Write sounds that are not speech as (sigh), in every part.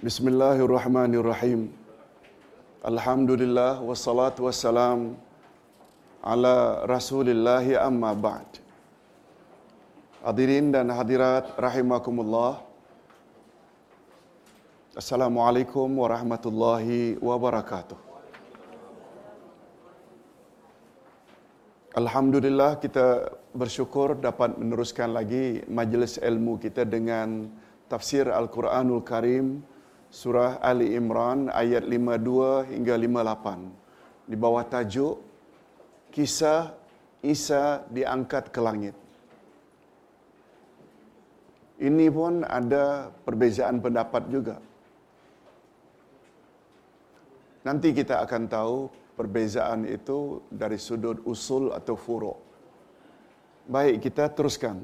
Bismillahirrahmanirrahim. Alhamdulillah wassalatu wassalam ala Rasulillah amma ba'd. Hadirin dan hadirat rahimakumullah. Assalamualaikum warahmatullahi wabarakatuh. Alhamdulillah kita bersyukur dapat meneruskan lagi majlis ilmu kita dengan tafsir Al-Quranul Karim surah Ali Imran ayat 52 hingga 58 di bawah tajuk kisah Isa diangkat ke langit. Ini pun ada perbezaan pendapat juga. Nanti kita akan tahu perbezaan itu dari sudut usul atau furuk. Baik, kita teruskan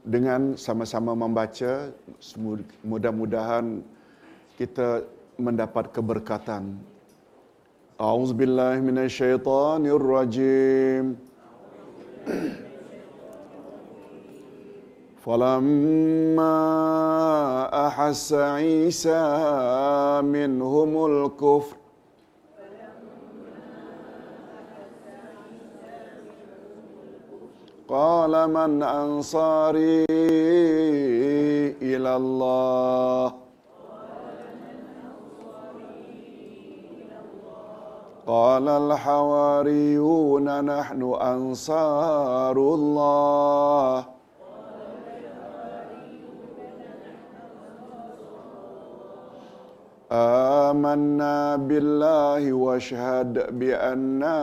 dengan sama-sama membaca. Mudah-mudahan kita mendapat keberkatan. A'udzubillahi minasyaitonirrajim. فلما أحس عيسى منهم الكفر قال من أنصاري إلى الله قال الحواريون نحن أنصار الله. آمنا بالله واشهد بأننا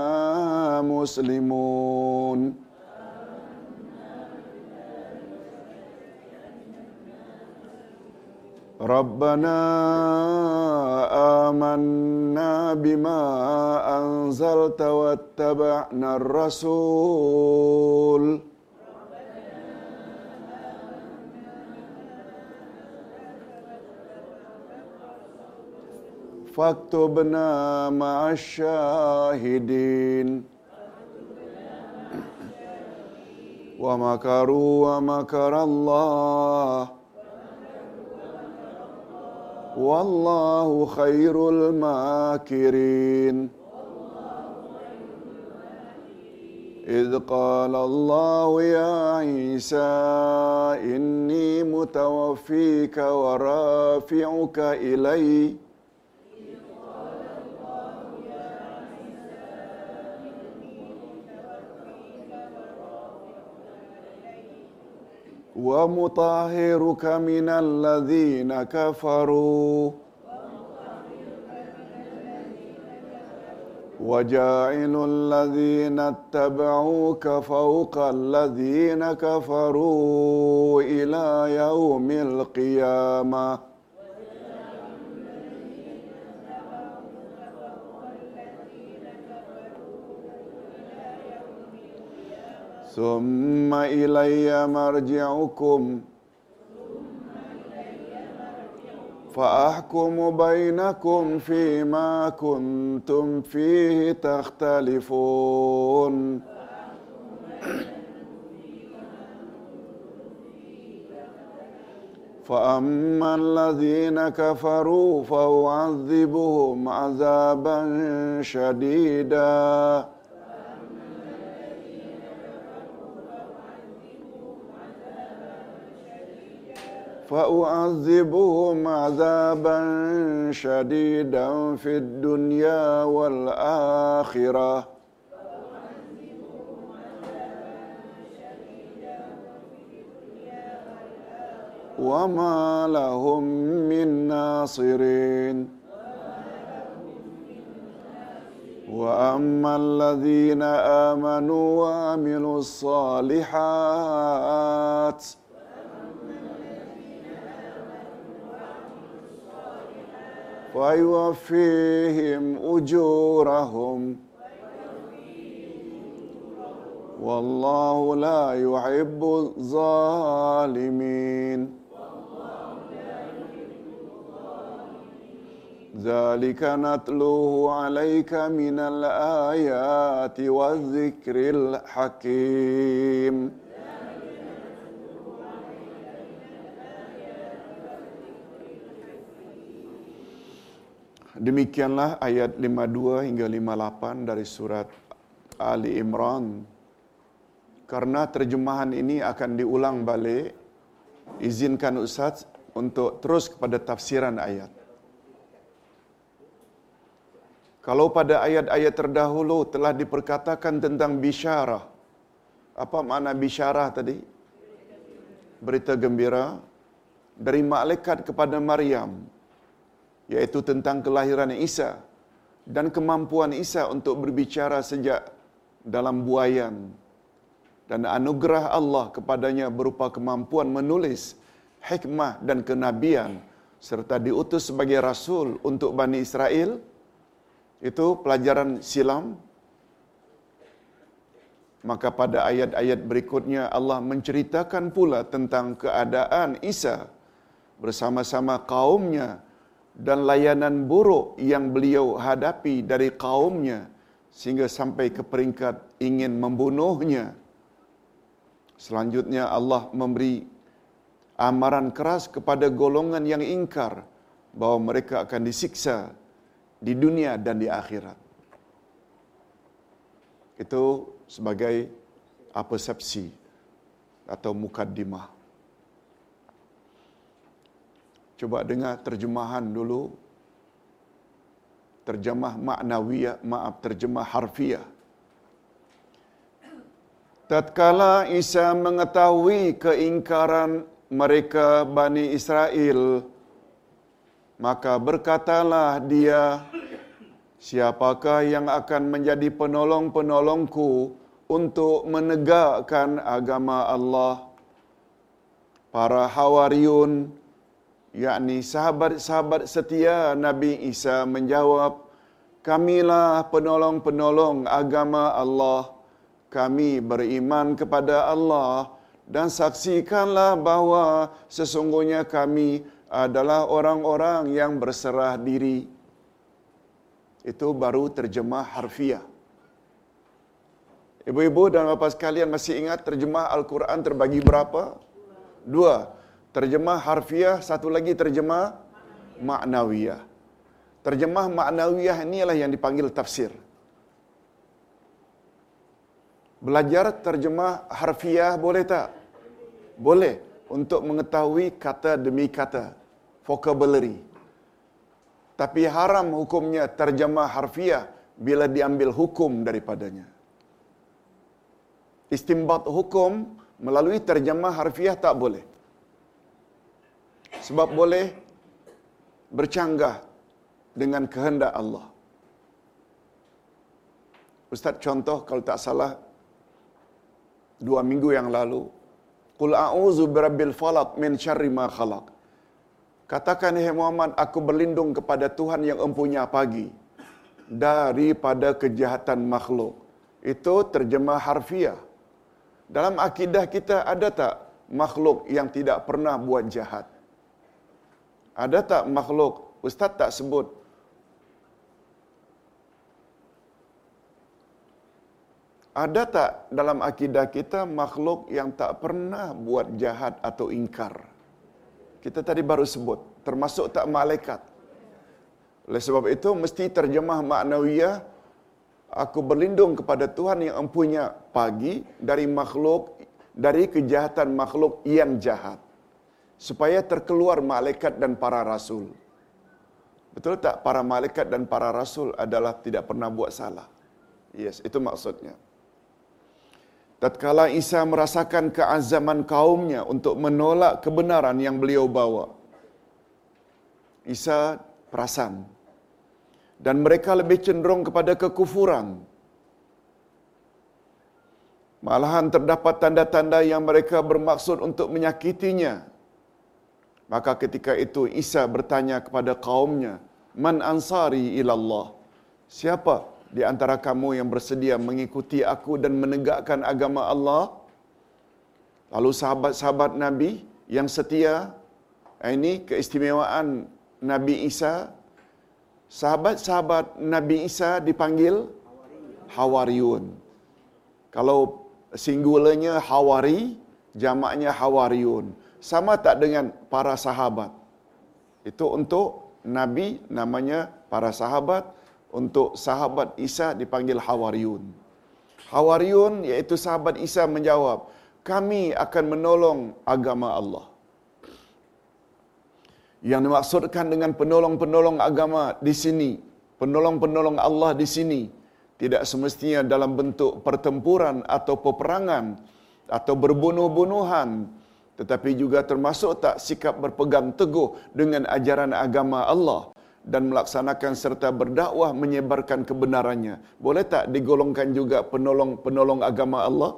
مسلمون. ربنا آمنا بما أنزلت واتبعنا الرسول فاكتبنا مع الشاهدين ومكروا ومكر الله والله خير الماكرين. إذ قال الله يا عيسى إني متوفيك ورافعك إلي. ومطهرك من الذين كفروا. وجاعل الذين اتبعوك فوق الذين كفروا إلى يوم القيامة. ثم إلي مرجعكم. فأحكم بينكم فيما كنتم فيه تختلفون. فأما الذين كفروا فأعذبهم عذابا شديدا. فأعذبهم عذابا شديدا في الدنيا والآخرة. وما لهم من ناصرين. وأما الذين آمنوا وعملوا الصالحات ويوفيهم أجورهم. والله لا يحب الظالمين. ذلك نتلوه عليك من الآيات والذكر الحكيم. Demikianlah ayat 52 hingga 58 dari surat Ali Imran. Karena terjemahan ini akan diulang balik, izinkan Ustaz untuk terus kepada tafsiran ayat. Kalau pada ayat-ayat terdahulu telah diperkatakan tentang bisyarah. Apa makna bisyarah tadi? Berita gembira dari malaikat kepada Maryam yaitu tentang kelahiran Isa dan kemampuan Isa untuk berbicara sejak dalam buayan. Dan anugerah Allah kepadanya berupa kemampuan menulis hikmah dan kenabian serta diutus sebagai rasul untuk Bani Israel. Itu pelajaran silam. Maka pada ayat-ayat berikutnya Allah menceritakan pula tentang keadaan Isa bersama-sama kaumnya dan layanan buruk yang beliau hadapi dari kaumnya sehingga sampai ke peringkat ingin membunuhnya. Selanjutnya Allah memberi amaran keras kepada golongan yang ingkar bahawa mereka akan disiksa di dunia dan di akhirat. Itu sebagai persepsi atau mukaddimah. Coba dengar terjemahan dulu. Terjemah maknawiyah, maaf, terjemah harfiah. Tatkala Isa mengetahui keingkaran mereka Bani Israel, maka berkatalah dia, siapakah yang akan menjadi penolong-penolongku untuk menegakkan agama Allah? Para Hawariun, yakni sahabat-sahabat setia Nabi Isa menjawab, Kamilah penolong-penolong agama Allah. Kami beriman kepada Allah dan saksikanlah bahawa sesungguhnya kami adalah orang-orang yang berserah diri. Itu baru terjemah harfiah. Ibu-ibu dan bapa sekalian masih ingat terjemah Al-Quran terbagi berapa? Dua terjemah harfiah, satu lagi terjemah maknawiyah. Terjemah maknawiyah inilah yang dipanggil tafsir. Belajar terjemah harfiah boleh tak? Boleh untuk mengetahui kata demi kata, vocabulary. Tapi haram hukumnya terjemah harfiah bila diambil hukum daripadanya. Istimbat hukum melalui terjemah harfiah tak boleh sebab boleh bercanggah dengan kehendak Allah. Ustaz contoh kalau tak salah dua minggu yang lalu, Qul a'udzu birabbil falaq min syarri ma khalaq. Katakan hai Muhammad, aku berlindung kepada Tuhan yang empunya pagi daripada kejahatan makhluk. Itu terjemah harfiah. Dalam akidah kita ada tak makhluk yang tidak pernah buat jahat? Ada tak makhluk? Ustaz tak sebut. Ada tak dalam akidah kita makhluk yang tak pernah buat jahat atau ingkar? Kita tadi baru sebut, termasuk tak malaikat. Oleh sebab itu, mesti terjemah maknawiyah, aku berlindung kepada Tuhan yang empunya pagi dari makhluk, dari kejahatan makhluk yang jahat supaya terkeluar malaikat dan para rasul. Betul tak para malaikat dan para rasul adalah tidak pernah buat salah? Yes, itu maksudnya. Tatkala Isa merasakan keazaman kaumnya untuk menolak kebenaran yang beliau bawa. Isa perasan. Dan mereka lebih cenderung kepada kekufuran. Malahan terdapat tanda-tanda yang mereka bermaksud untuk menyakitinya Maka ketika itu Isa bertanya kepada kaumnya, Man ansari ilallah? Siapa di antara kamu yang bersedia mengikuti aku dan menegakkan agama Allah? Lalu sahabat-sahabat Nabi yang setia, ini keistimewaan Nabi Isa. Sahabat-sahabat Nabi Isa dipanggil Hawariyun. Kalau singularnya Hawari, jamaknya Hawariyun sama tak dengan para sahabat? Itu untuk nabi namanya para sahabat untuk sahabat Isa dipanggil Hawariyun. Hawariyun iaitu sahabat Isa menjawab, kami akan menolong agama Allah. Yang dimaksudkan dengan penolong-penolong agama di sini, penolong-penolong Allah di sini, tidak semestinya dalam bentuk pertempuran atau peperangan atau berbunuh-bunuhan, tetapi juga termasuk tak sikap berpegang teguh dengan ajaran agama Allah dan melaksanakan serta berdakwah menyebarkan kebenarannya. Boleh tak digolongkan juga penolong-penolong agama Allah?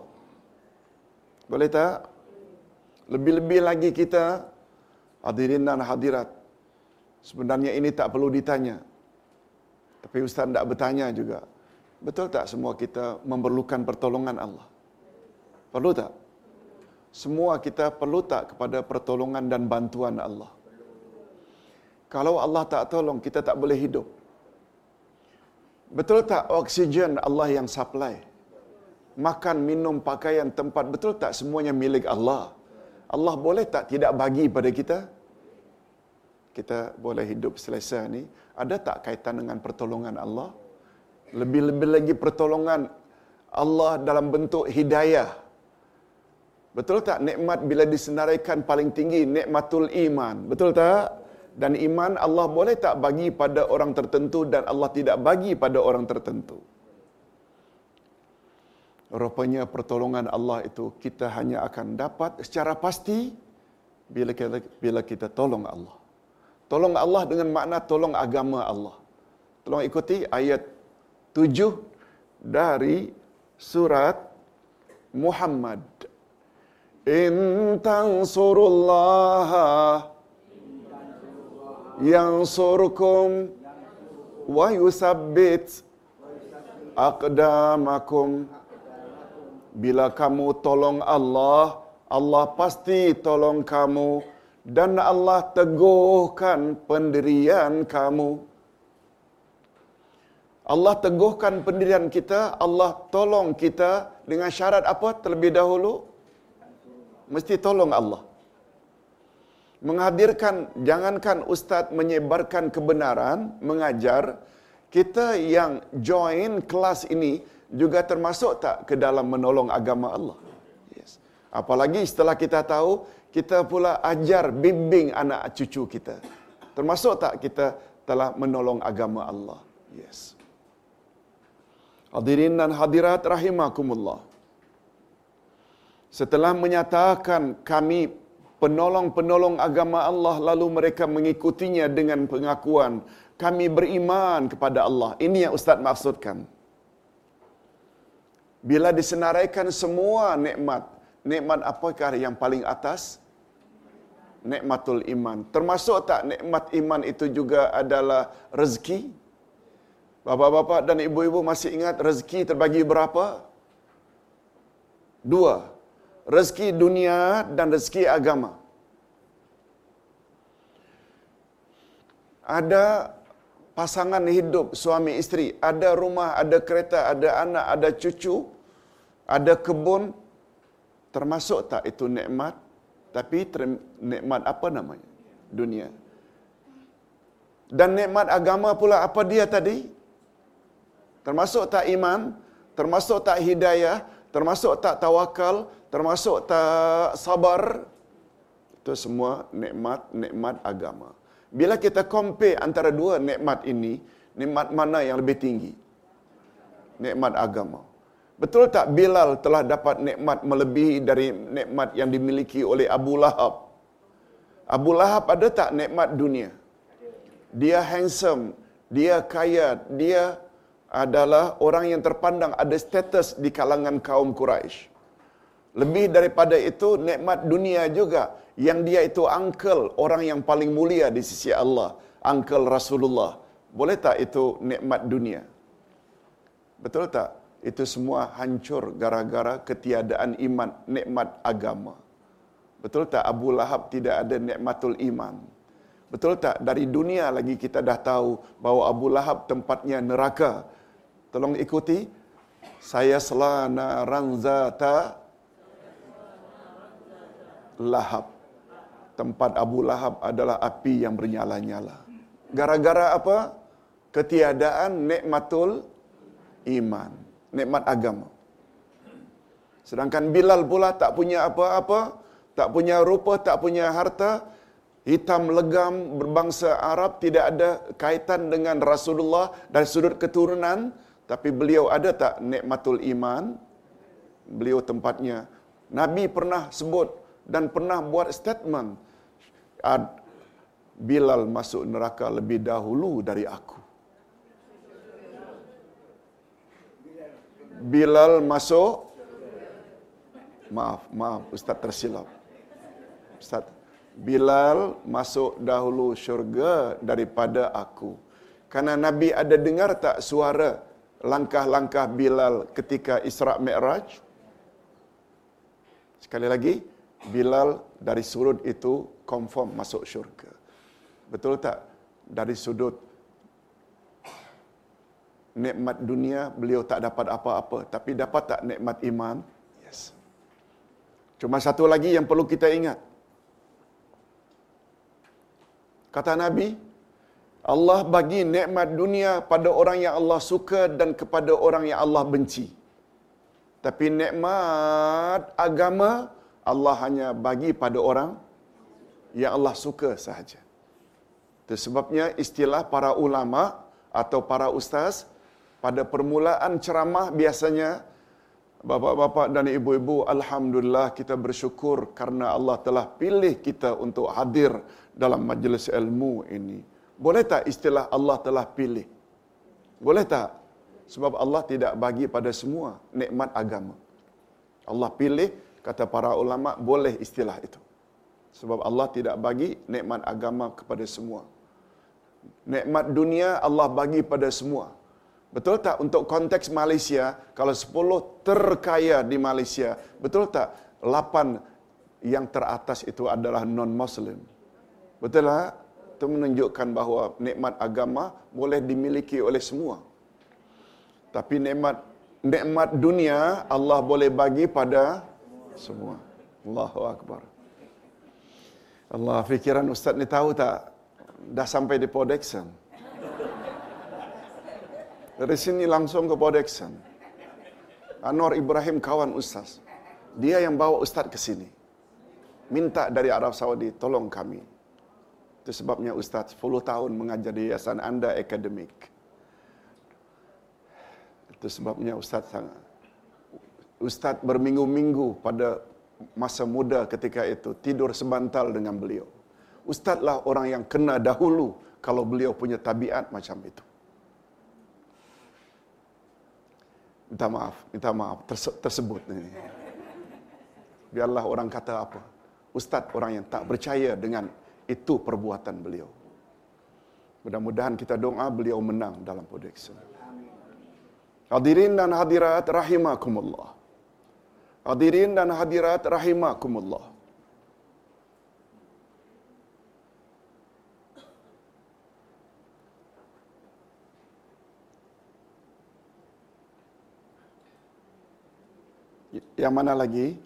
Boleh tak? Lebih-lebih lagi kita hadirin dan hadirat. Sebenarnya ini tak perlu ditanya. Tapi ustaz tak bertanya juga. Betul tak semua kita memerlukan pertolongan Allah? Perlu tak? Semua kita perlu tak kepada pertolongan dan bantuan Allah? Kalau Allah tak tolong, kita tak boleh hidup. Betul tak oksigen Allah yang supply? Makan, minum, pakaian, tempat, betul tak semuanya milik Allah? Allah boleh tak tidak bagi pada kita? Kita boleh hidup selesa ni. Ada tak kaitan dengan pertolongan Allah? Lebih-lebih lagi pertolongan Allah dalam bentuk hidayah. Betul tak nikmat bila disenaraikan paling tinggi nikmatul iman? Betul tak? Dan iman Allah boleh tak bagi pada orang tertentu dan Allah tidak bagi pada orang tertentu. Rupanya pertolongan Allah itu kita hanya akan dapat secara pasti bila kita, bila kita tolong Allah. Tolong Allah dengan makna tolong agama Allah. Tolong ikuti ayat 7 dari surat Muhammad. In tansurullaha yansurkum wa yusabbit aqdamakum bila kamu tolong Allah Allah pasti tolong kamu. Dan Allah teguhkan pendirian kamu. Allah teguhkan pendirian kita Allah tolong kita dengan syarat apa terlebih dahulu mesti tolong Allah. Menghadirkan jangankan ustaz menyebarkan kebenaran mengajar kita yang join kelas ini juga termasuk tak ke dalam menolong agama Allah? Yes. Apalagi setelah kita tahu kita pula ajar bimbing anak cucu kita. Termasuk tak kita telah menolong agama Allah? Yes. Hadirin dan hadirat rahimakumullah setelah menyatakan kami penolong-penolong agama Allah lalu mereka mengikutinya dengan pengakuan kami beriman kepada Allah. Ini yang ustaz maksudkan. Bila disenaraikan semua nikmat, nikmat apakah yang paling atas? Nikmatul iman. Termasuk tak nikmat iman itu juga adalah rezeki? Bapak-bapak dan ibu-ibu masih ingat rezeki terbagi berapa? Dua rezeki dunia dan rezeki agama. Ada pasangan hidup suami isteri, ada rumah, ada kereta, ada anak, ada cucu, ada kebun, termasuk tak itu nikmat? Tapi nikmat apa namanya? Dunia. Dan nikmat agama pula apa dia tadi? Termasuk tak iman? Termasuk tak hidayah? Termasuk tak tawakal? termasuk tak sabar itu semua nikmat-nikmat agama. Bila kita compare antara dua nikmat ini, nikmat mana yang lebih tinggi? Nikmat agama. Betul tak Bilal telah dapat nikmat melebihi dari nikmat yang dimiliki oleh Abu Lahab? Abu Lahab ada tak nikmat dunia? Dia handsome, dia kaya, dia adalah orang yang terpandang ada status di kalangan kaum Quraisy. Lebih daripada itu, nikmat dunia juga. Yang dia itu uncle, orang yang paling mulia di sisi Allah. Uncle Rasulullah. Boleh tak itu nikmat dunia? Betul tak? Itu semua hancur gara-gara ketiadaan iman, nikmat agama. Betul tak Abu Lahab tidak ada nikmatul iman? Betul tak dari dunia lagi kita dah tahu bahawa Abu Lahab tempatnya neraka. Tolong ikuti. Saya selana ranzata Lahab. Tempat Abu Lahab adalah api yang bernyala-nyala. Gara-gara apa? Ketiadaan nikmatul iman, nikmat agama. Sedangkan Bilal pula tak punya apa-apa, tak punya rupa, tak punya harta, hitam legam berbangsa Arab tidak ada kaitan dengan Rasulullah dari sudut keturunan, tapi beliau ada tak nikmatul iman? Beliau tempatnya. Nabi pernah sebut dan pernah buat statement Bilal masuk neraka lebih dahulu dari aku. Bilal masuk Maaf, maaf Ustaz tersilap. Ustaz, Bilal masuk dahulu syurga daripada aku. Karena Nabi ada dengar tak suara langkah-langkah Bilal ketika Isra Mi'raj? Sekali lagi, Bilal dari sudut itu confirm masuk syurga. Betul tak? Dari sudut nikmat dunia, beliau tak dapat apa-apa. Tapi dapat tak nikmat iman? Yes. Cuma satu lagi yang perlu kita ingat. Kata Nabi, Allah bagi nikmat dunia pada orang yang Allah suka dan kepada orang yang Allah benci. Tapi nikmat agama Allah hanya bagi pada orang yang Allah suka sahaja. Itu sebabnya istilah para ulama atau para ustaz pada permulaan ceramah biasanya Bapak-bapak dan ibu-ibu, Alhamdulillah kita bersyukur karena Allah telah pilih kita untuk hadir dalam majlis ilmu ini. Boleh tak istilah Allah telah pilih? Boleh tak? Sebab Allah tidak bagi pada semua nikmat agama. Allah pilih, kata para ulama, boleh istilah itu. Sebab Allah tidak bagi nikmat agama kepada semua. Nikmat dunia Allah bagi pada semua. Betul tak untuk konteks Malaysia, kalau 10 terkaya di Malaysia, betul tak 8 yang teratas itu adalah non-Muslim? Betul tak? Itu menunjukkan bahawa nikmat agama boleh dimiliki oleh semua. Tapi nikmat nikmat dunia Allah boleh bagi pada semua. Allahu Akbar. Allah fikiran Ustaz ni tahu tak? Dah sampai di Podexon. Dari sini langsung ke Podexon. Anwar Ibrahim kawan Ustaz. Dia yang bawa Ustaz ke sini. Minta dari Arab Saudi, tolong kami. Itu sebabnya Ustaz 10 tahun mengajar di Yayasan Anda Akademik. Itu sebabnya Ustaz sangat. Ustaz berminggu-minggu pada masa muda ketika itu tidur sebantal dengan beliau. Ustazlah orang yang kena dahulu kalau beliau punya tabiat macam itu. Minta maaf, minta maaf tersebut ini. Biarlah orang kata apa. Ustaz orang yang tak percaya dengan itu perbuatan beliau. Mudah-mudahan kita doa beliau menang dalam podeks. Hadirin dan hadirat rahimakumullah. Hadirin dan hadirat rahimakumullah. Yang mana lagi?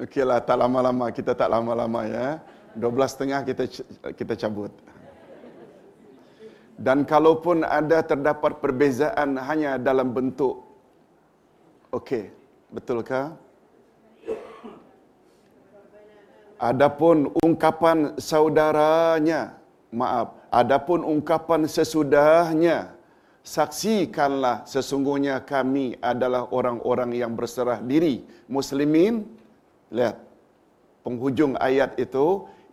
Okeylah, tak lama-lama. Kita tak lama-lama ya. 12.30 kita kita cabut. Dan kalaupun ada terdapat perbezaan hanya dalam bentuk okey, betulkah? Adapun ungkapan saudaranya, maaf, adapun ungkapan sesudahnya, saksikanlah sesungguhnya kami adalah orang-orang yang berserah diri muslimin lihat. Penghujung ayat itu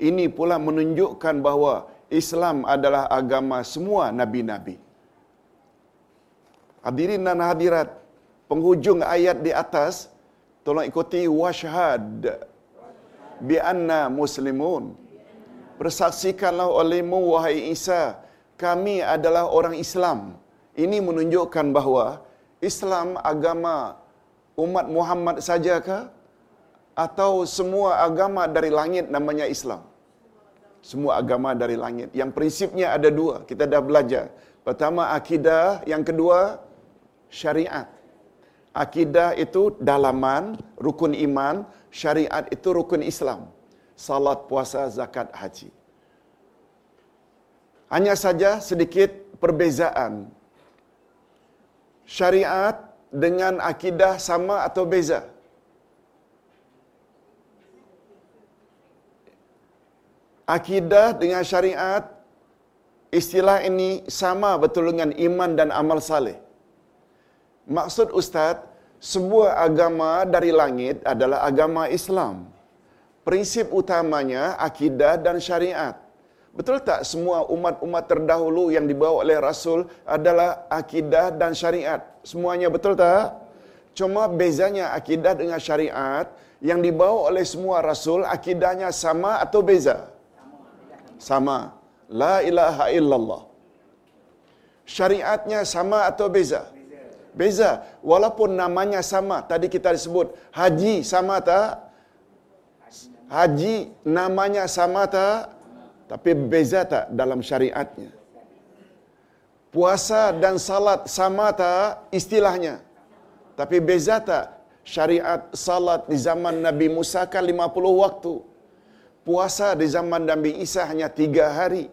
ini pula menunjukkan bahawa Islam adalah agama semua nabi-nabi. Hadirin dan hadirat penghujung ayat di atas tolong ikuti washhad bi anna muslimun. Bersaksikanlah olehmu wahai Isa kami adalah orang Islam. Ini menunjukkan bahawa Islam agama umat Muhammad sajakah atau semua agama dari langit namanya Islam? Semua agama dari langit. Yang prinsipnya ada dua. Kita dah belajar. Pertama akidah, yang kedua syariat. Akidah itu dalaman, rukun iman. syariat itu rukun Islam. Salat, puasa, zakat, haji. Hanya saja sedikit perbezaan. Syariat dengan akidah sama atau beza? Akidah dengan syariat istilah ini sama betul dengan iman dan amal saleh. Maksud ustaz, sebuah agama dari langit adalah agama Islam. Prinsip utamanya akidah dan syariat. Betul tak semua umat-umat terdahulu yang dibawa oleh Rasul adalah akidah dan syariat? Semuanya betul tak? Cuma bezanya akidah dengan syariat yang dibawa oleh semua Rasul, akidahnya sama atau beza? Sama. La ilaha illallah. Syariatnya sama atau beza? Beza. Walaupun namanya sama. Tadi kita disebut haji sama tak? Haji namanya sama tak? Tapi beza tak dalam syariatnya? Puasa dan salat sama tak istilahnya? Tapi beza tak syariat salat di zaman Nabi Musa kan 50 waktu? Puasa di zaman Nabi Isa hanya tiga hari.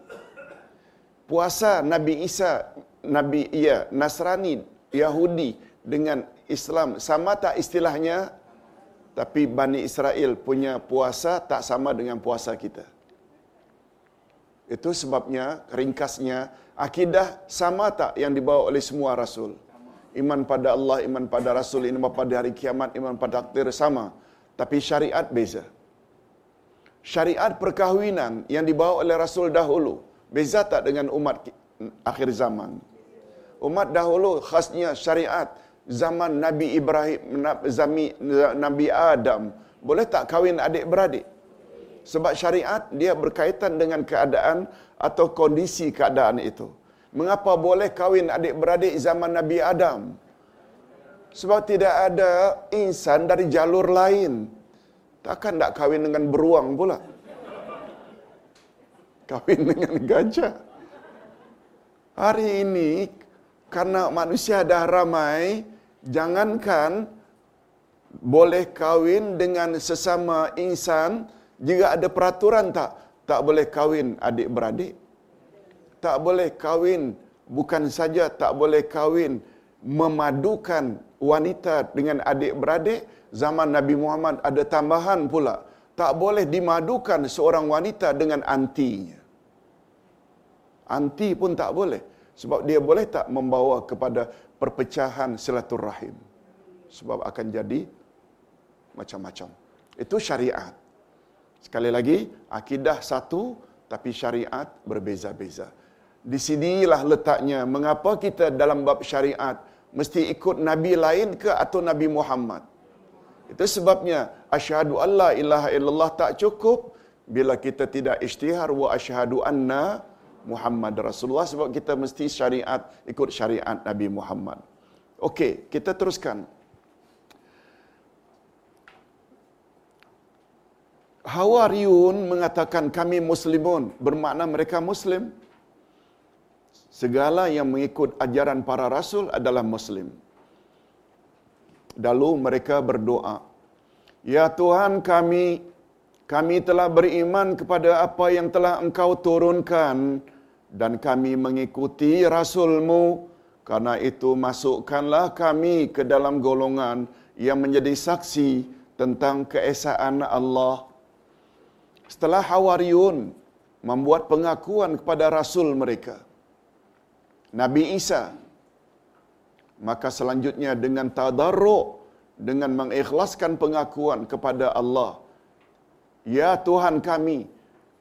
Puasa Nabi Isa, Nabi iya, Nasrani, Yahudi dengan Islam sama tak istilahnya? Tapi Bani Israel punya puasa tak sama dengan puasa kita. Itu sebabnya ringkasnya akidah sama tak yang dibawa oleh semua rasul? Iman pada Allah, iman pada Rasul, iman pada hari kiamat, iman pada takdir sama. Tapi syariat beza. Syariat perkahwinan yang dibawa oleh Rasul dahulu beza tak dengan umat akhir zaman? Umat dahulu khasnya syariat zaman Nabi Ibrahim, Nabi Adam. Boleh tak kahwin adik-beradik? Sebab syariat dia berkaitan dengan keadaan atau kondisi keadaan itu. Mengapa boleh kahwin adik-beradik zaman Nabi Adam? Sebab tidak ada insan dari jalur lain. Takkan tak kahwin dengan beruang pula? Kahwin dengan gajah. Hari ini, karena manusia dah ramai, jangankan boleh kahwin dengan sesama insan, jika ada peraturan tak? Tak boleh kahwin adik-beradik. Tak boleh kahwin, bukan saja tak boleh kahwin memadukan wanita dengan adik-beradik, zaman Nabi Muhammad ada tambahan pula. Tak boleh dimadukan seorang wanita dengan antinya. Anti pun tak boleh. Sebab dia boleh tak membawa kepada perpecahan silaturrahim. Sebab akan jadi macam-macam. Itu syariat. Sekali lagi, akidah satu tapi syariat berbeza-beza. Di sinilah letaknya mengapa kita dalam bab syariat mesti ikut nabi lain ke atau Nabi Muhammad. Itu sebabnya asyhadu alla ilaha illallah tak cukup bila kita tidak isytihar wa asyhadu anna Muhammad Rasulullah sebab kita mesti syariat ikut syariat Nabi Muhammad. Okey, kita teruskan. Hawariyun mengatakan kami muslimun bermakna mereka muslim. Segala yang mengikut ajaran para rasul adalah muslim. Lalu mereka berdoa, Ya Tuhan kami, kami telah beriman kepada apa yang telah engkau turunkan dan kami mengikuti Rasulmu. Karena itu masukkanlah kami ke dalam golongan yang menjadi saksi tentang keesaan Allah. Setelah Hawariyun membuat pengakuan kepada Rasul mereka, Nabi Isa, maka selanjutnya dengan tadarruk, dengan mengikhlaskan pengakuan kepada Allah, Ya Tuhan kami,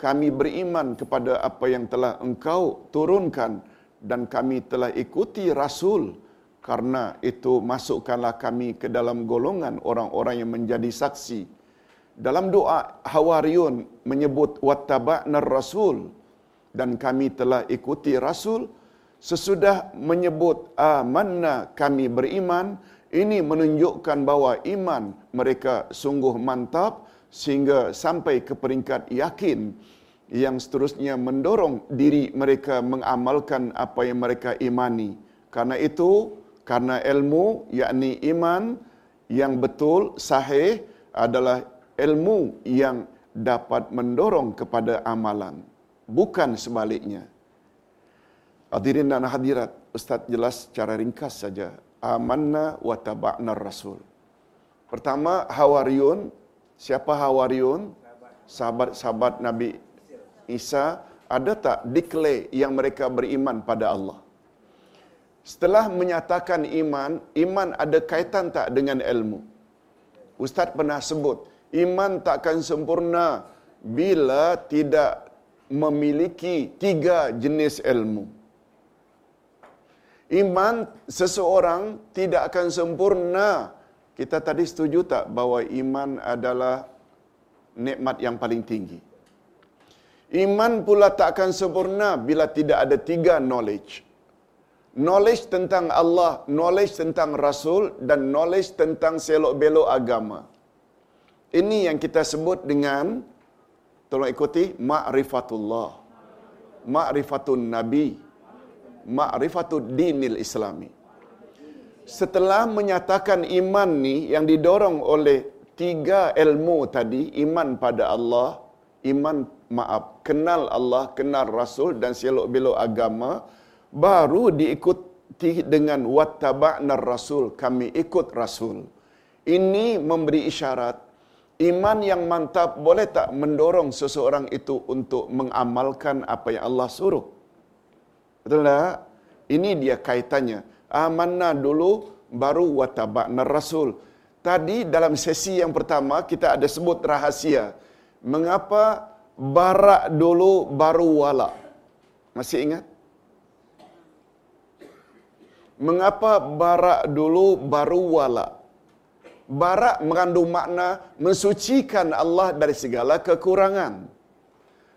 kami beriman kepada apa yang telah engkau turunkan dan kami telah ikuti Rasul. Karena itu masukkanlah kami ke dalam golongan orang-orang yang menjadi saksi. Dalam doa Hawariyun menyebut wattaba'na rasul. Dan kami telah ikuti Rasul sesudah menyebut amanna kami beriman ini menunjukkan bahawa iman mereka sungguh mantap sehingga sampai ke peringkat yakin yang seterusnya mendorong diri mereka mengamalkan apa yang mereka imani. Karena itu, karena ilmu yakni iman yang betul sahih adalah ilmu yang dapat mendorong kepada amalan bukan sebaliknya hadirin dan hadirat ustaz jelas secara ringkas saja. Amanna wa taba'na rasul pertama hawariyun siapa hawariyun sahabat-sahabat nabi Isa. Ada tak declare yang mereka beriman pada Allah? Setelah menyatakan iman iman ada kaitan tak dengan ilmu? Ustaz pernah sebut iman takkan sempurna bila tidak memiliki tiga jenis ilmu. Iman seseorang tidak akan sempurna. Kita tadi setuju tak bahawa iman adalah nikmat yang paling tinggi. Iman pula tak akan sempurna bila tidak ada tiga knowledge. Knowledge tentang Allah, knowledge tentang Rasul dan knowledge tentang selok-belok agama. Ini yang kita sebut dengan tolong ikuti ma'rifatullah. Ma'rifatun nabi. Ma'rifatud dinil islami. Setelah menyatakan iman ni yang didorong oleh tiga ilmu tadi, iman pada Allah, iman maaf, kenal Allah, kenal Rasul dan selok belok agama, baru diikuti dengan wattaba'na Rasul, kami ikut Rasul. Ini memberi isyarat Iman yang mantap boleh tak mendorong seseorang itu untuk mengamalkan apa yang Allah suruh? Betul tak? Ini dia kaitannya. Amanna dulu baru watabakna rasul. Tadi dalam sesi yang pertama kita ada sebut rahasia. Mengapa barak dulu baru wala? Masih ingat? Mengapa barak dulu baru wala? barak mengandung makna mensucikan Allah dari segala kekurangan.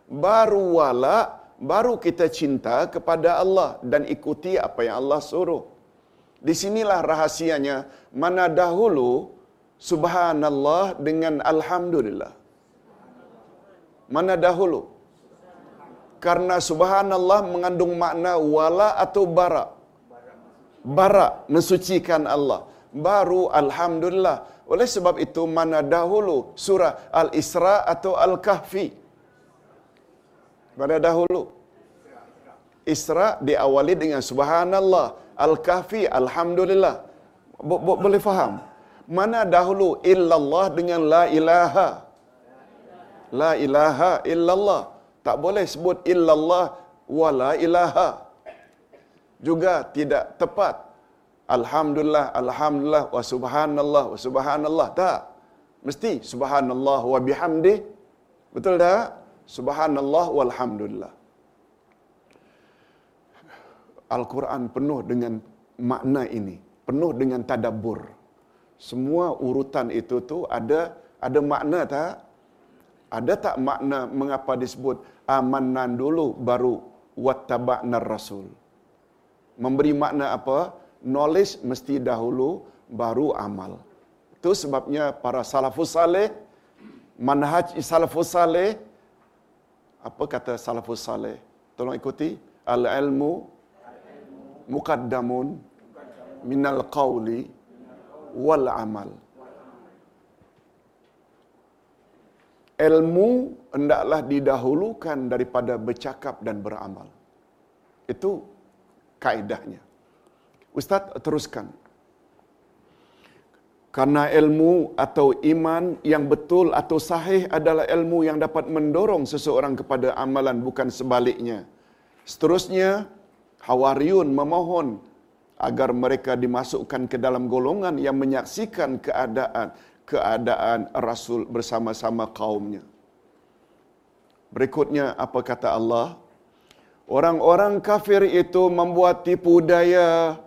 Baru wala, baru kita cinta kepada Allah dan ikuti apa yang Allah suruh. Di sinilah rahasianya mana dahulu subhanallah dengan alhamdulillah. Mana dahulu? Karena subhanallah mengandung makna wala atau barak. Barak mensucikan Allah baru alhamdulillah. Oleh sebab itu mana dahulu surah Al-Isra atau Al-Kahfi? Mana dahulu? Isra diawali dengan subhanallah, Al-Kahfi alhamdulillah. Bo- bo- boleh faham? Mana dahulu illallah dengan la ilaha? La ilaha illallah. Tak boleh sebut illallah wa la ilaha. Juga tidak tepat Alhamdulillah, Alhamdulillah, wa subhanallah, wa subhanallah. Tak. Mesti subhanallah wa bihamdi. Betul tak? Subhanallah walhamdulillah. Al-Quran penuh dengan makna ini. Penuh dengan tadabbur. Semua urutan itu tu ada ada makna tak? Ada tak makna mengapa disebut amannan dulu baru wattaba'na rasul? Memberi makna apa? knowledge mesti dahulu baru amal. Itu sebabnya para salafus saleh manhaj salafus saleh apa kata salafus saleh? Tolong ikuti al ilmu muqaddamun minal qawli wal amal. Ilmu hendaklah didahulukan daripada bercakap dan beramal. Itu kaedahnya. Ustaz teruskan. Karena ilmu atau iman yang betul atau sahih adalah ilmu yang dapat mendorong seseorang kepada amalan bukan sebaliknya. Seterusnya, Hawariyun memohon agar mereka dimasukkan ke dalam golongan yang menyaksikan keadaan keadaan Rasul bersama-sama kaumnya. Berikutnya apa kata Allah? Orang-orang kafir itu membuat tipu daya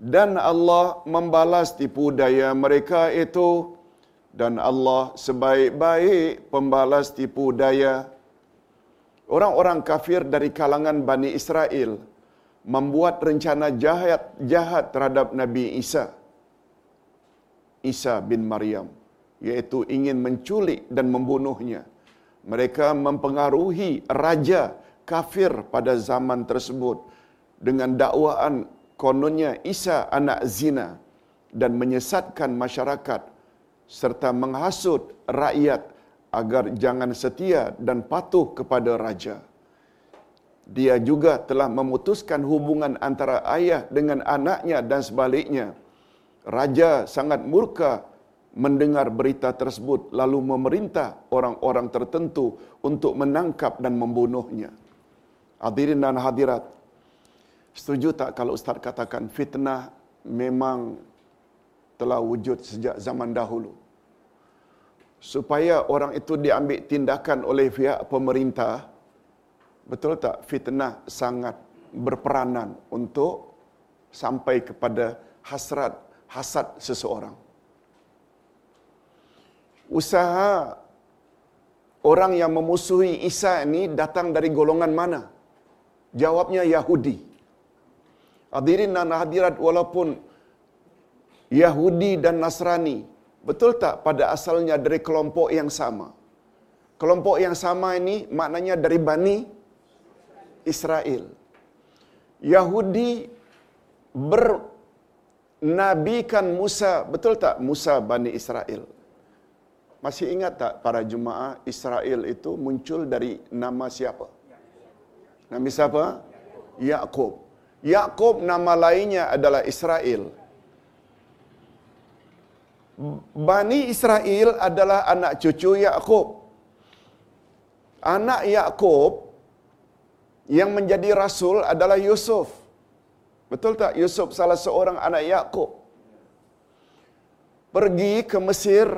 dan Allah membalas tipu daya mereka itu. Dan Allah sebaik-baik pembalas tipu daya. Orang-orang kafir dari kalangan Bani Israel membuat rencana jahat jahat terhadap Nabi Isa. Isa bin Maryam yaitu ingin menculik dan membunuhnya. Mereka mempengaruhi raja kafir pada zaman tersebut dengan dakwaan kononnya Isa anak zina dan menyesatkan masyarakat serta menghasut rakyat agar jangan setia dan patuh kepada raja. Dia juga telah memutuskan hubungan antara ayah dengan anaknya dan sebaliknya. Raja sangat murka mendengar berita tersebut lalu memerintah orang-orang tertentu untuk menangkap dan membunuhnya. Hadirin dan hadirat, setuju tak kalau Ustaz katakan fitnah memang telah wujud sejak zaman dahulu? Supaya orang itu diambil tindakan oleh pihak pemerintah, betul tak fitnah sangat berperanan untuk sampai kepada hasrat hasad seseorang. Usaha orang yang memusuhi Isa ini datang dari golongan mana? Jawabnya Yahudi. Hadirin dan hadirat walaupun Yahudi dan Nasrani, betul tak pada asalnya dari kelompok yang sama? Kelompok yang sama ini maknanya dari Bani Israel. Yahudi bernabikan Musa, betul tak Musa Bani Israel? Masih ingat tak para jemaah Israel itu muncul dari nama siapa? Nama siapa? Yakub. Yakub nama lainnya adalah Israel. Bani Israel adalah anak cucu Yakub. Anak Yakub yang menjadi rasul adalah Yusuf. Betul tak Yusuf salah seorang anak Yakub? Pergi ke Mesir.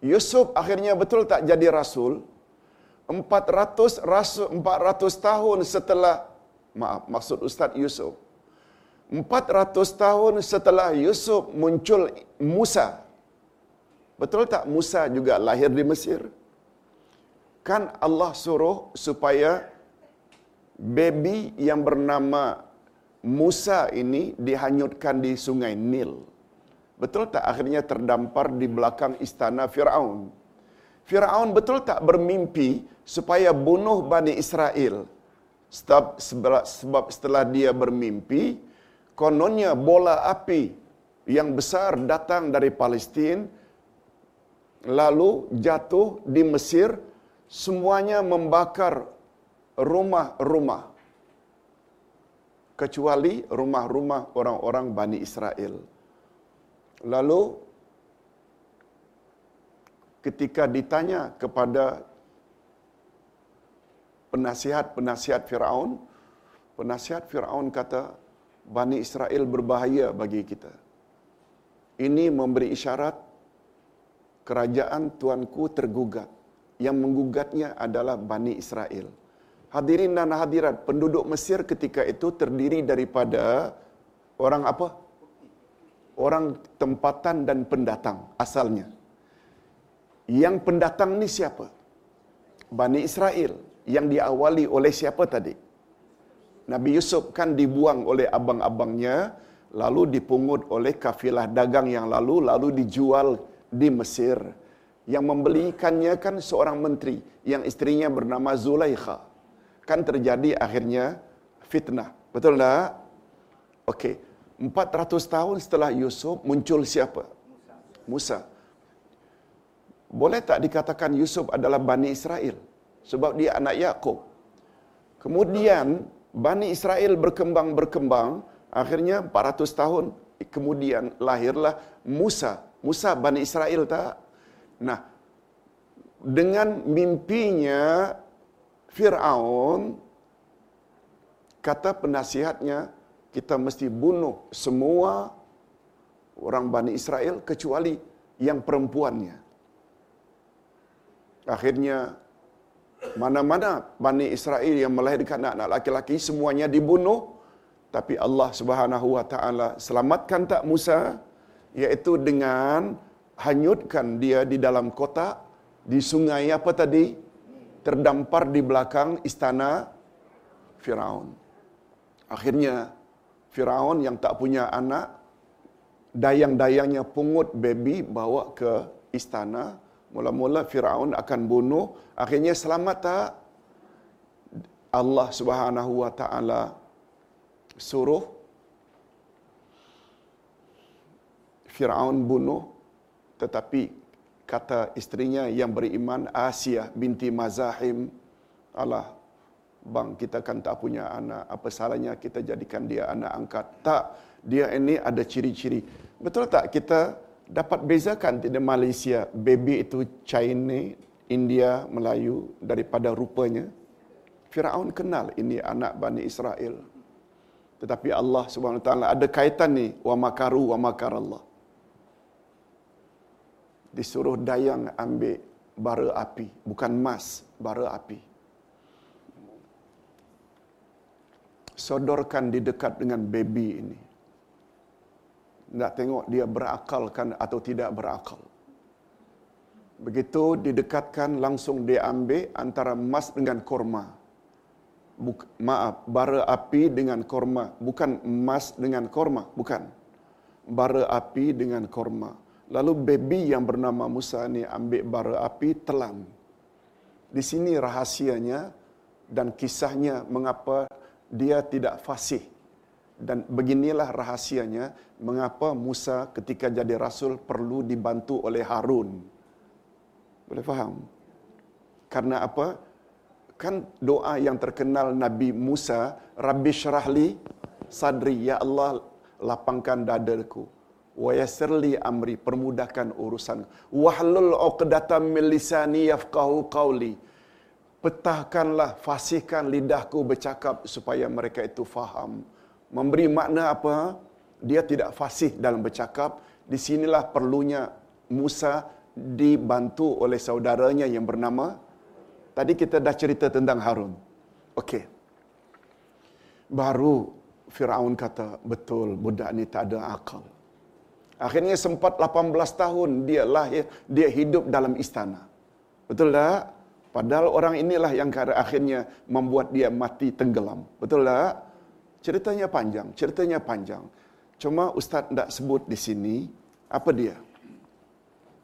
Yusuf akhirnya betul tak jadi rasul? 400 rasul 400 tahun setelah maaf maksud Ustaz Yusuf 400 tahun setelah Yusuf muncul Musa. Betul tak? Musa juga lahir di Mesir. Kan Allah suruh supaya baby yang bernama Musa ini dihanyutkan di sungai Nil. Betul tak? Akhirnya terdampar di belakang istana Firaun. Firaun betul tak bermimpi supaya bunuh Bani Israel. Sebab, setelah dia bermimpi, kononnya bola api yang besar datang dari Palestin, lalu jatuh di Mesir, semuanya membakar rumah-rumah. Kecuali rumah-rumah orang-orang Bani Israel. Lalu ketika ditanya kepada penasihat-penasihat Firaun, penasihat Firaun kata Bani Israel berbahaya bagi kita. Ini memberi isyarat kerajaan tuanku tergugat. Yang menggugatnya adalah Bani Israel. Hadirin dan hadirat, penduduk Mesir ketika itu terdiri daripada orang apa? Orang tempatan dan pendatang asalnya. Yang pendatang ni siapa? Bani Israel yang diawali oleh siapa tadi? Nabi Yusuf kan dibuang oleh abang-abangnya, lalu dipungut oleh kafilah dagang yang lalu, lalu dijual di Mesir. Yang membelikannya kan seorang menteri yang istrinya bernama Zulaikha. Kan terjadi akhirnya fitnah. Betul tak? Okey. 400 tahun setelah Yusuf muncul siapa? Musa. Boleh tak dikatakan Yusuf adalah Bani Israel? Sebab dia anak Yakub. Kemudian Bani Israel berkembang-berkembang, akhirnya 400 tahun kemudian lahirlah Musa. Musa Bani Israel tak? Nah, dengan mimpinya Fir'aun, kata penasihatnya, kita mesti bunuh semua orang Bani Israel kecuali yang perempuannya. Akhirnya mana-mana Bani Israel yang melahirkan anak-anak laki-laki semuanya dibunuh. Tapi Allah Subhanahu wa taala selamatkan tak Musa? Iaitu dengan hanyutkan dia di dalam kota di sungai apa tadi? Terdampar di belakang istana Firaun. Akhirnya Firaun yang tak punya anak dayang-dayangnya pungut baby bawa ke istana Mula-mula Firaun akan bunuh, akhirnya selamat tak? Allah Subhanahu wa taala suruh Firaun bunuh. Tetapi kata istrinya yang beriman Asia binti Mazahim Allah bang kita kan tak punya anak. Apa salahnya kita jadikan dia anak angkat? Tak. Dia ini ada ciri-ciri. Betul tak? Kita dapat bezakan di Malaysia baby itu China India Melayu daripada rupanya. Firaun kenal ini anak Bani Israel. Tetapi Allah Subhanahu taala ada kaitan ni wa makaru wa makar Allah disuruh dayang ambil bara api bukan emas bara api. Sodorkan di dekat dengan baby ini nak tengok dia berakalkan atau tidak berakal. Begitu didekatkan langsung dia ambil antara emas dengan korma. Buk, maaf bara api dengan korma. Bukan emas dengan korma bukan. Bara api dengan korma. Lalu baby yang bernama Musa ni ambil bara api telan. Di sini rahasianya dan kisahnya mengapa dia tidak fasih. Dan beginilah rahasianya mengapa Musa ketika jadi rasul perlu dibantu oleh Harun. Boleh faham? Karena apa? Kan doa yang terkenal Nabi Musa, Rabbi syarahli sadri, Ya Allah lapangkan dadaku wa amri permudahkan urusan wahlul 'uqdatam min lisani yafqahu qawli petahkanlah fasihkan lidahku bercakap supaya mereka itu faham memberi makna apa dia tidak fasih dalam bercakap di sinilah perlunya Musa dibantu oleh saudaranya yang bernama tadi kita dah cerita tentang Harun okey baru Firaun kata betul budak ni tak ada akal Akhirnya sempat 18 tahun dia lahir, dia hidup dalam istana. Betul tak? Padahal orang inilah yang akhirnya membuat dia mati tenggelam. Betul tak? Ceritanya panjang, ceritanya panjang. Cuma ustaz tidak sebut di sini apa dia.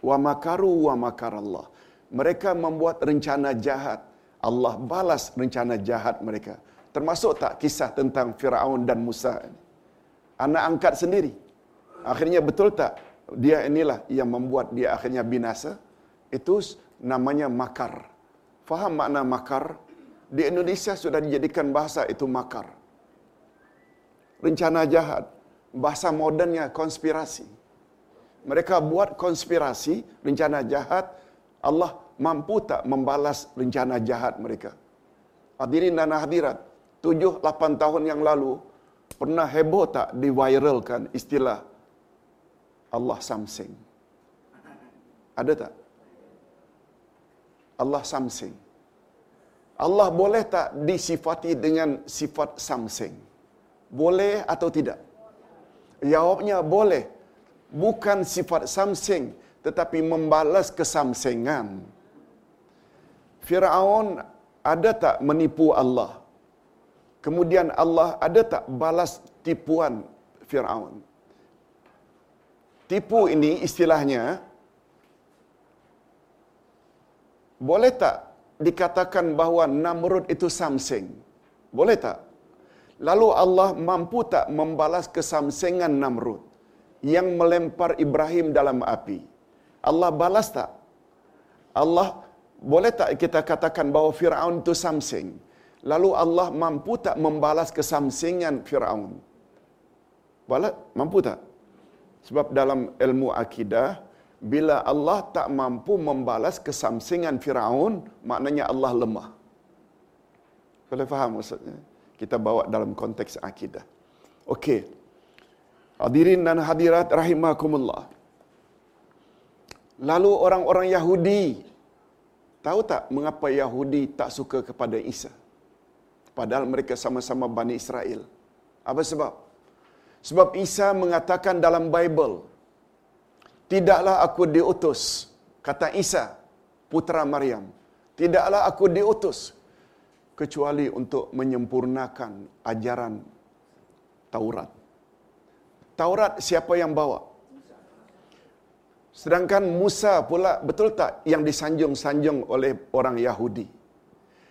Wa makaru wa makar Allah. Mereka membuat rencana jahat. Allah balas rencana jahat mereka. Termasuk tak kisah tentang Firaun dan Musa? Anak angkat sendiri. Akhirnya betul tak dia inilah yang membuat dia akhirnya binasa? Itu namanya makar. Faham makna makar? Di Indonesia sudah dijadikan bahasa itu makar. Rencana jahat. Bahasa modernnya konspirasi. Mereka buat konspirasi, rencana jahat. Allah mampu tak membalas rencana jahat mereka? Hadirin dan hadirat, tujuh, lapan tahun yang lalu, pernah heboh tak diviralkan istilah Allah Samsing. Ada tak? Allah Samsing. Allah boleh tak disifati dengan sifat Samsing? Boleh atau tidak? Jawabnya boleh. Bukan sifat Samsing tetapi membalas kesamsingan. Firaun ada tak menipu Allah? Kemudian Allah ada tak balas tipuan Firaun? tipu ini istilahnya boleh tak dikatakan bahawa Namrud itu Samsing? Boleh tak? Lalu Allah mampu tak membalas kesamsingan Namrud yang melempar Ibrahim dalam api? Allah balas tak? Allah boleh tak kita katakan bahawa Firaun itu Samsing? Lalu Allah mampu tak membalas kesamsingan Firaun? Boleh? Mampu tak? Sebab dalam ilmu akidah, bila Allah tak mampu membalas kesamsingan Firaun, maknanya Allah lemah. Boleh faham maksudnya? Kita bawa dalam konteks akidah. Okey. Hadirin dan hadirat rahimakumullah. Lalu orang-orang Yahudi tahu tak mengapa Yahudi tak suka kepada Isa? Padahal mereka sama-sama Bani Israel. Apa sebab? Sebab Isa mengatakan dalam Bible, Tidaklah aku diutus, kata Isa, putra Maryam. Tidaklah aku diutus, kecuali untuk menyempurnakan ajaran Taurat. Taurat siapa yang bawa? Sedangkan Musa pula betul tak yang disanjung-sanjung oleh orang Yahudi.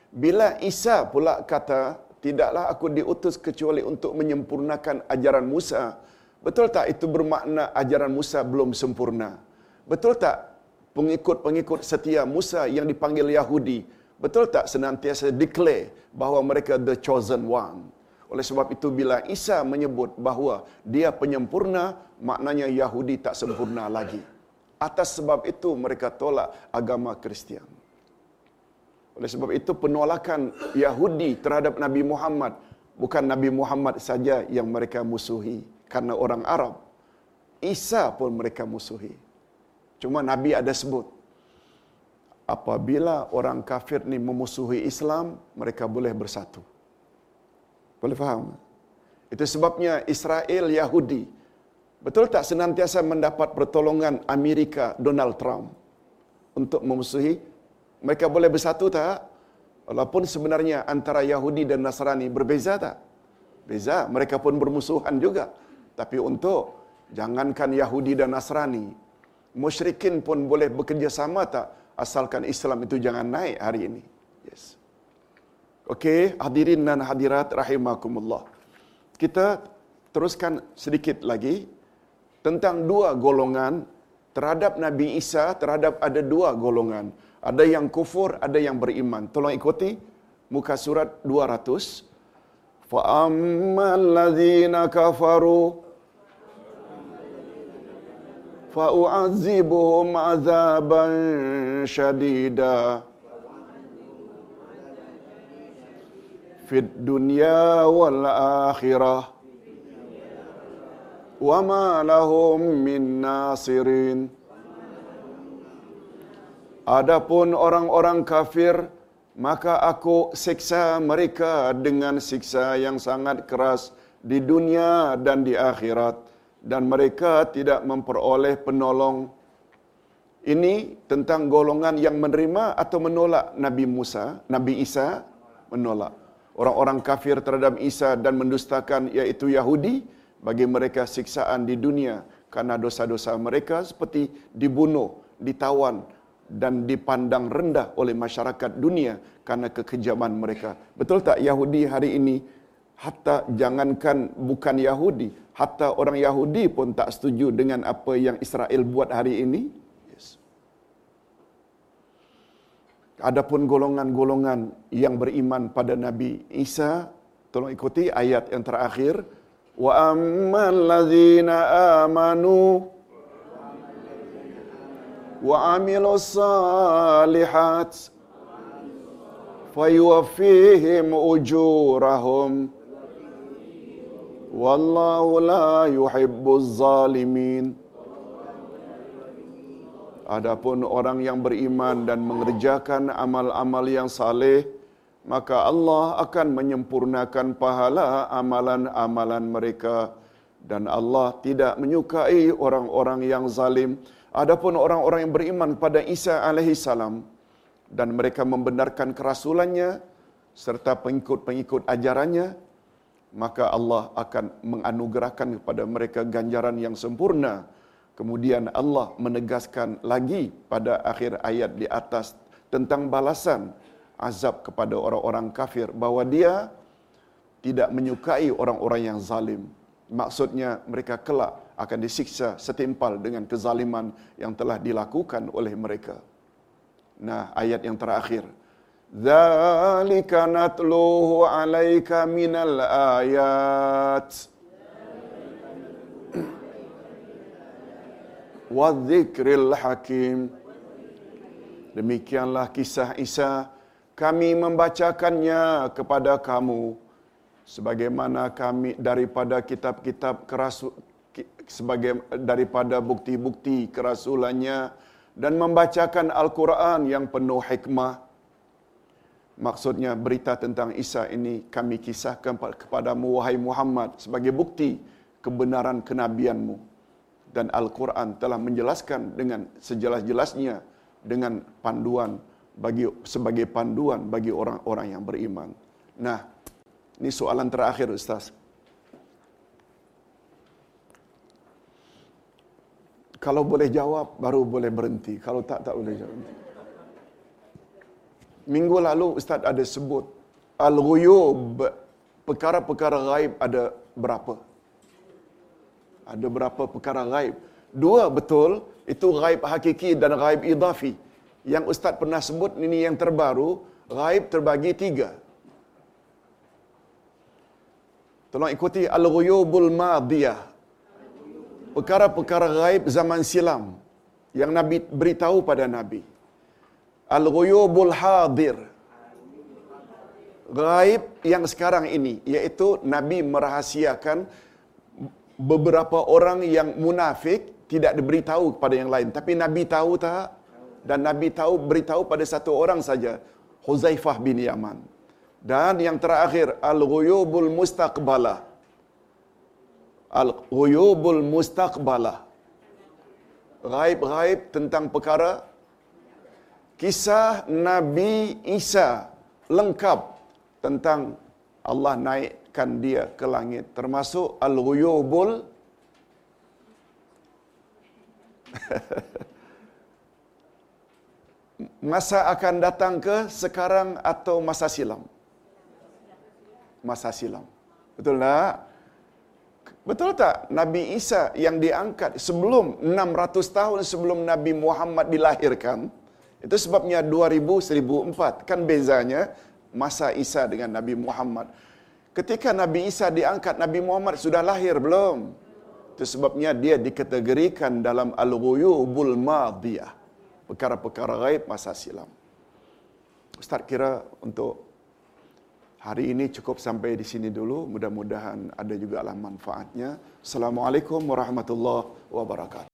Bila Isa pula kata tidaklah aku diutus kecuali untuk menyempurnakan ajaran Musa. Betul tak itu bermakna ajaran Musa belum sempurna? Betul tak pengikut-pengikut setia Musa yang dipanggil Yahudi, betul tak senantiasa declare bahawa mereka the chosen one? Oleh sebab itu bila Isa menyebut bahawa dia penyempurna, maknanya Yahudi tak sempurna lagi. Atas sebab itu mereka tolak agama Kristian. Oleh sebab itu penolakan Yahudi terhadap Nabi Muhammad bukan Nabi Muhammad saja yang mereka musuhi karena orang Arab. Isa pun mereka musuhi. Cuma Nabi ada sebut apabila orang kafir ni memusuhi Islam, mereka boleh bersatu. Boleh faham? Itu sebabnya Israel Yahudi betul tak senantiasa mendapat pertolongan Amerika Donald Trump untuk memusuhi mereka boleh bersatu tak? Walaupun sebenarnya antara Yahudi dan Nasrani berbeza tak? Beza, mereka pun bermusuhan juga. Tapi untuk jangankan Yahudi dan Nasrani, musyrikin pun boleh bekerjasama tak? Asalkan Islam itu jangan naik hari ini. Yes. Okey, hadirin dan hadirat rahimakumullah. Kita teruskan sedikit lagi tentang dua golongan terhadap Nabi Isa, terhadap ada dua golongan. Ada yang kufur, ada yang beriman. Tolong ikuti muka surat 200. Fa ammal ladzina syadida fid dunya wal akhirah wa ma lahum min nasirin Adapun orang-orang kafir, maka aku siksa mereka dengan siksa yang sangat keras di dunia dan di akhirat dan mereka tidak memperoleh penolong. Ini tentang golongan yang menerima atau menolak Nabi Musa, Nabi Isa menolak. Orang-orang kafir terhadap Isa dan mendustakan yaitu Yahudi bagi mereka siksaan di dunia karena dosa-dosa mereka seperti dibunuh, ditawan, dan dipandang rendah oleh masyarakat dunia karena kekejaman mereka. Betul tak Yahudi hari ini hatta jangankan bukan Yahudi, hatta orang Yahudi pun tak setuju dengan apa yang Israel buat hari ini. Yes. Adapun golongan-golongan yang beriman pada Nabi Isa, tolong ikuti ayat yang terakhir. Wa ammal ladzina amanu wa amilu salihat fayuwafihim ujurahum. والله لا يحب الظالمين Adapun orang yang beriman dan mengerjakan amal-amal yang saleh, maka Allah akan menyempurnakan pahala amalan-amalan mereka dan Allah tidak menyukai orang-orang yang zalim. Adapun orang-orang yang beriman pada Isa alaihi salam dan mereka membenarkan kerasulannya serta pengikut-pengikut ajarannya, maka Allah akan menganugerahkan kepada mereka ganjaran yang sempurna. Kemudian Allah menegaskan lagi pada akhir ayat di atas tentang balasan azab kepada orang-orang kafir bahawa dia tidak menyukai orang-orang yang zalim. Maksudnya mereka kelak akan disiksa setimpal dengan kezaliman yang telah dilakukan oleh mereka. Nah, ayat yang terakhir. Dzalika natluhu 'alaika minal ayat. Wa dzikril hakim. Demikianlah kisah Isa. Kami membacakannya kepada kamu sebagaimana kami daripada kitab-kitab kerasul sebagai daripada bukti-bukti kerasulannya dan membacakan Al-Quran yang penuh hikmah. Maksudnya berita tentang Isa ini kami kisahkan kepadamu wahai Muhammad sebagai bukti kebenaran kenabianmu. Dan Al-Quran telah menjelaskan dengan sejelas-jelasnya dengan panduan bagi sebagai panduan bagi orang-orang yang beriman. Nah, ini soalan terakhir Ustaz. Kalau boleh jawab, baru boleh berhenti. Kalau tak, tak boleh jawab. Minggu lalu Ustaz ada sebut Al-Ghuyub Perkara-perkara gaib ada berapa? Ada berapa perkara gaib Dua betul, itu ghaib hakiki dan ghaib idafi. Yang Ustaz pernah sebut ini yang terbaru, ghaib terbagi tiga. Tolong ikuti al-ghuyubul madiyah. Perkara-perkara ghaib zaman silam yang Nabi beritahu pada Nabi. Al-ghuyubul hadir. Ghaib yang sekarang ini iaitu Nabi merahasiakan beberapa orang yang munafik tidak diberitahu kepada yang lain. Tapi Nabi tahu tak? Dan Nabi tahu beritahu pada satu orang saja Huzaifah bin Yaman. Dan yang terakhir al-ghuyubul mustaqbalah al-ghuyubul mustaqbalah ghaib-ghaib tentang perkara kisah Nabi Isa lengkap tentang Allah naikkan dia ke langit termasuk al-ghuyubul. (laughs) Masa akan datang ke sekarang atau masa silam? Masa silam. Betul tak? Betul tak? Nabi Isa yang diangkat sebelum 600 tahun sebelum Nabi Muhammad dilahirkan itu sebabnya 2000 1004 kan bezanya masa Isa dengan Nabi Muhammad. Ketika Nabi Isa diangkat, Nabi Muhammad sudah lahir belum? Itu sebabnya dia dikategorikan dalam al-ghuyubul madiyah. Perkara-perkara gaib masa silam. Ustaz kira untuk hari ini cukup sampai di sini dulu. Mudah-mudahan ada juga lah manfaatnya. Assalamualaikum warahmatullahi wabarakatuh.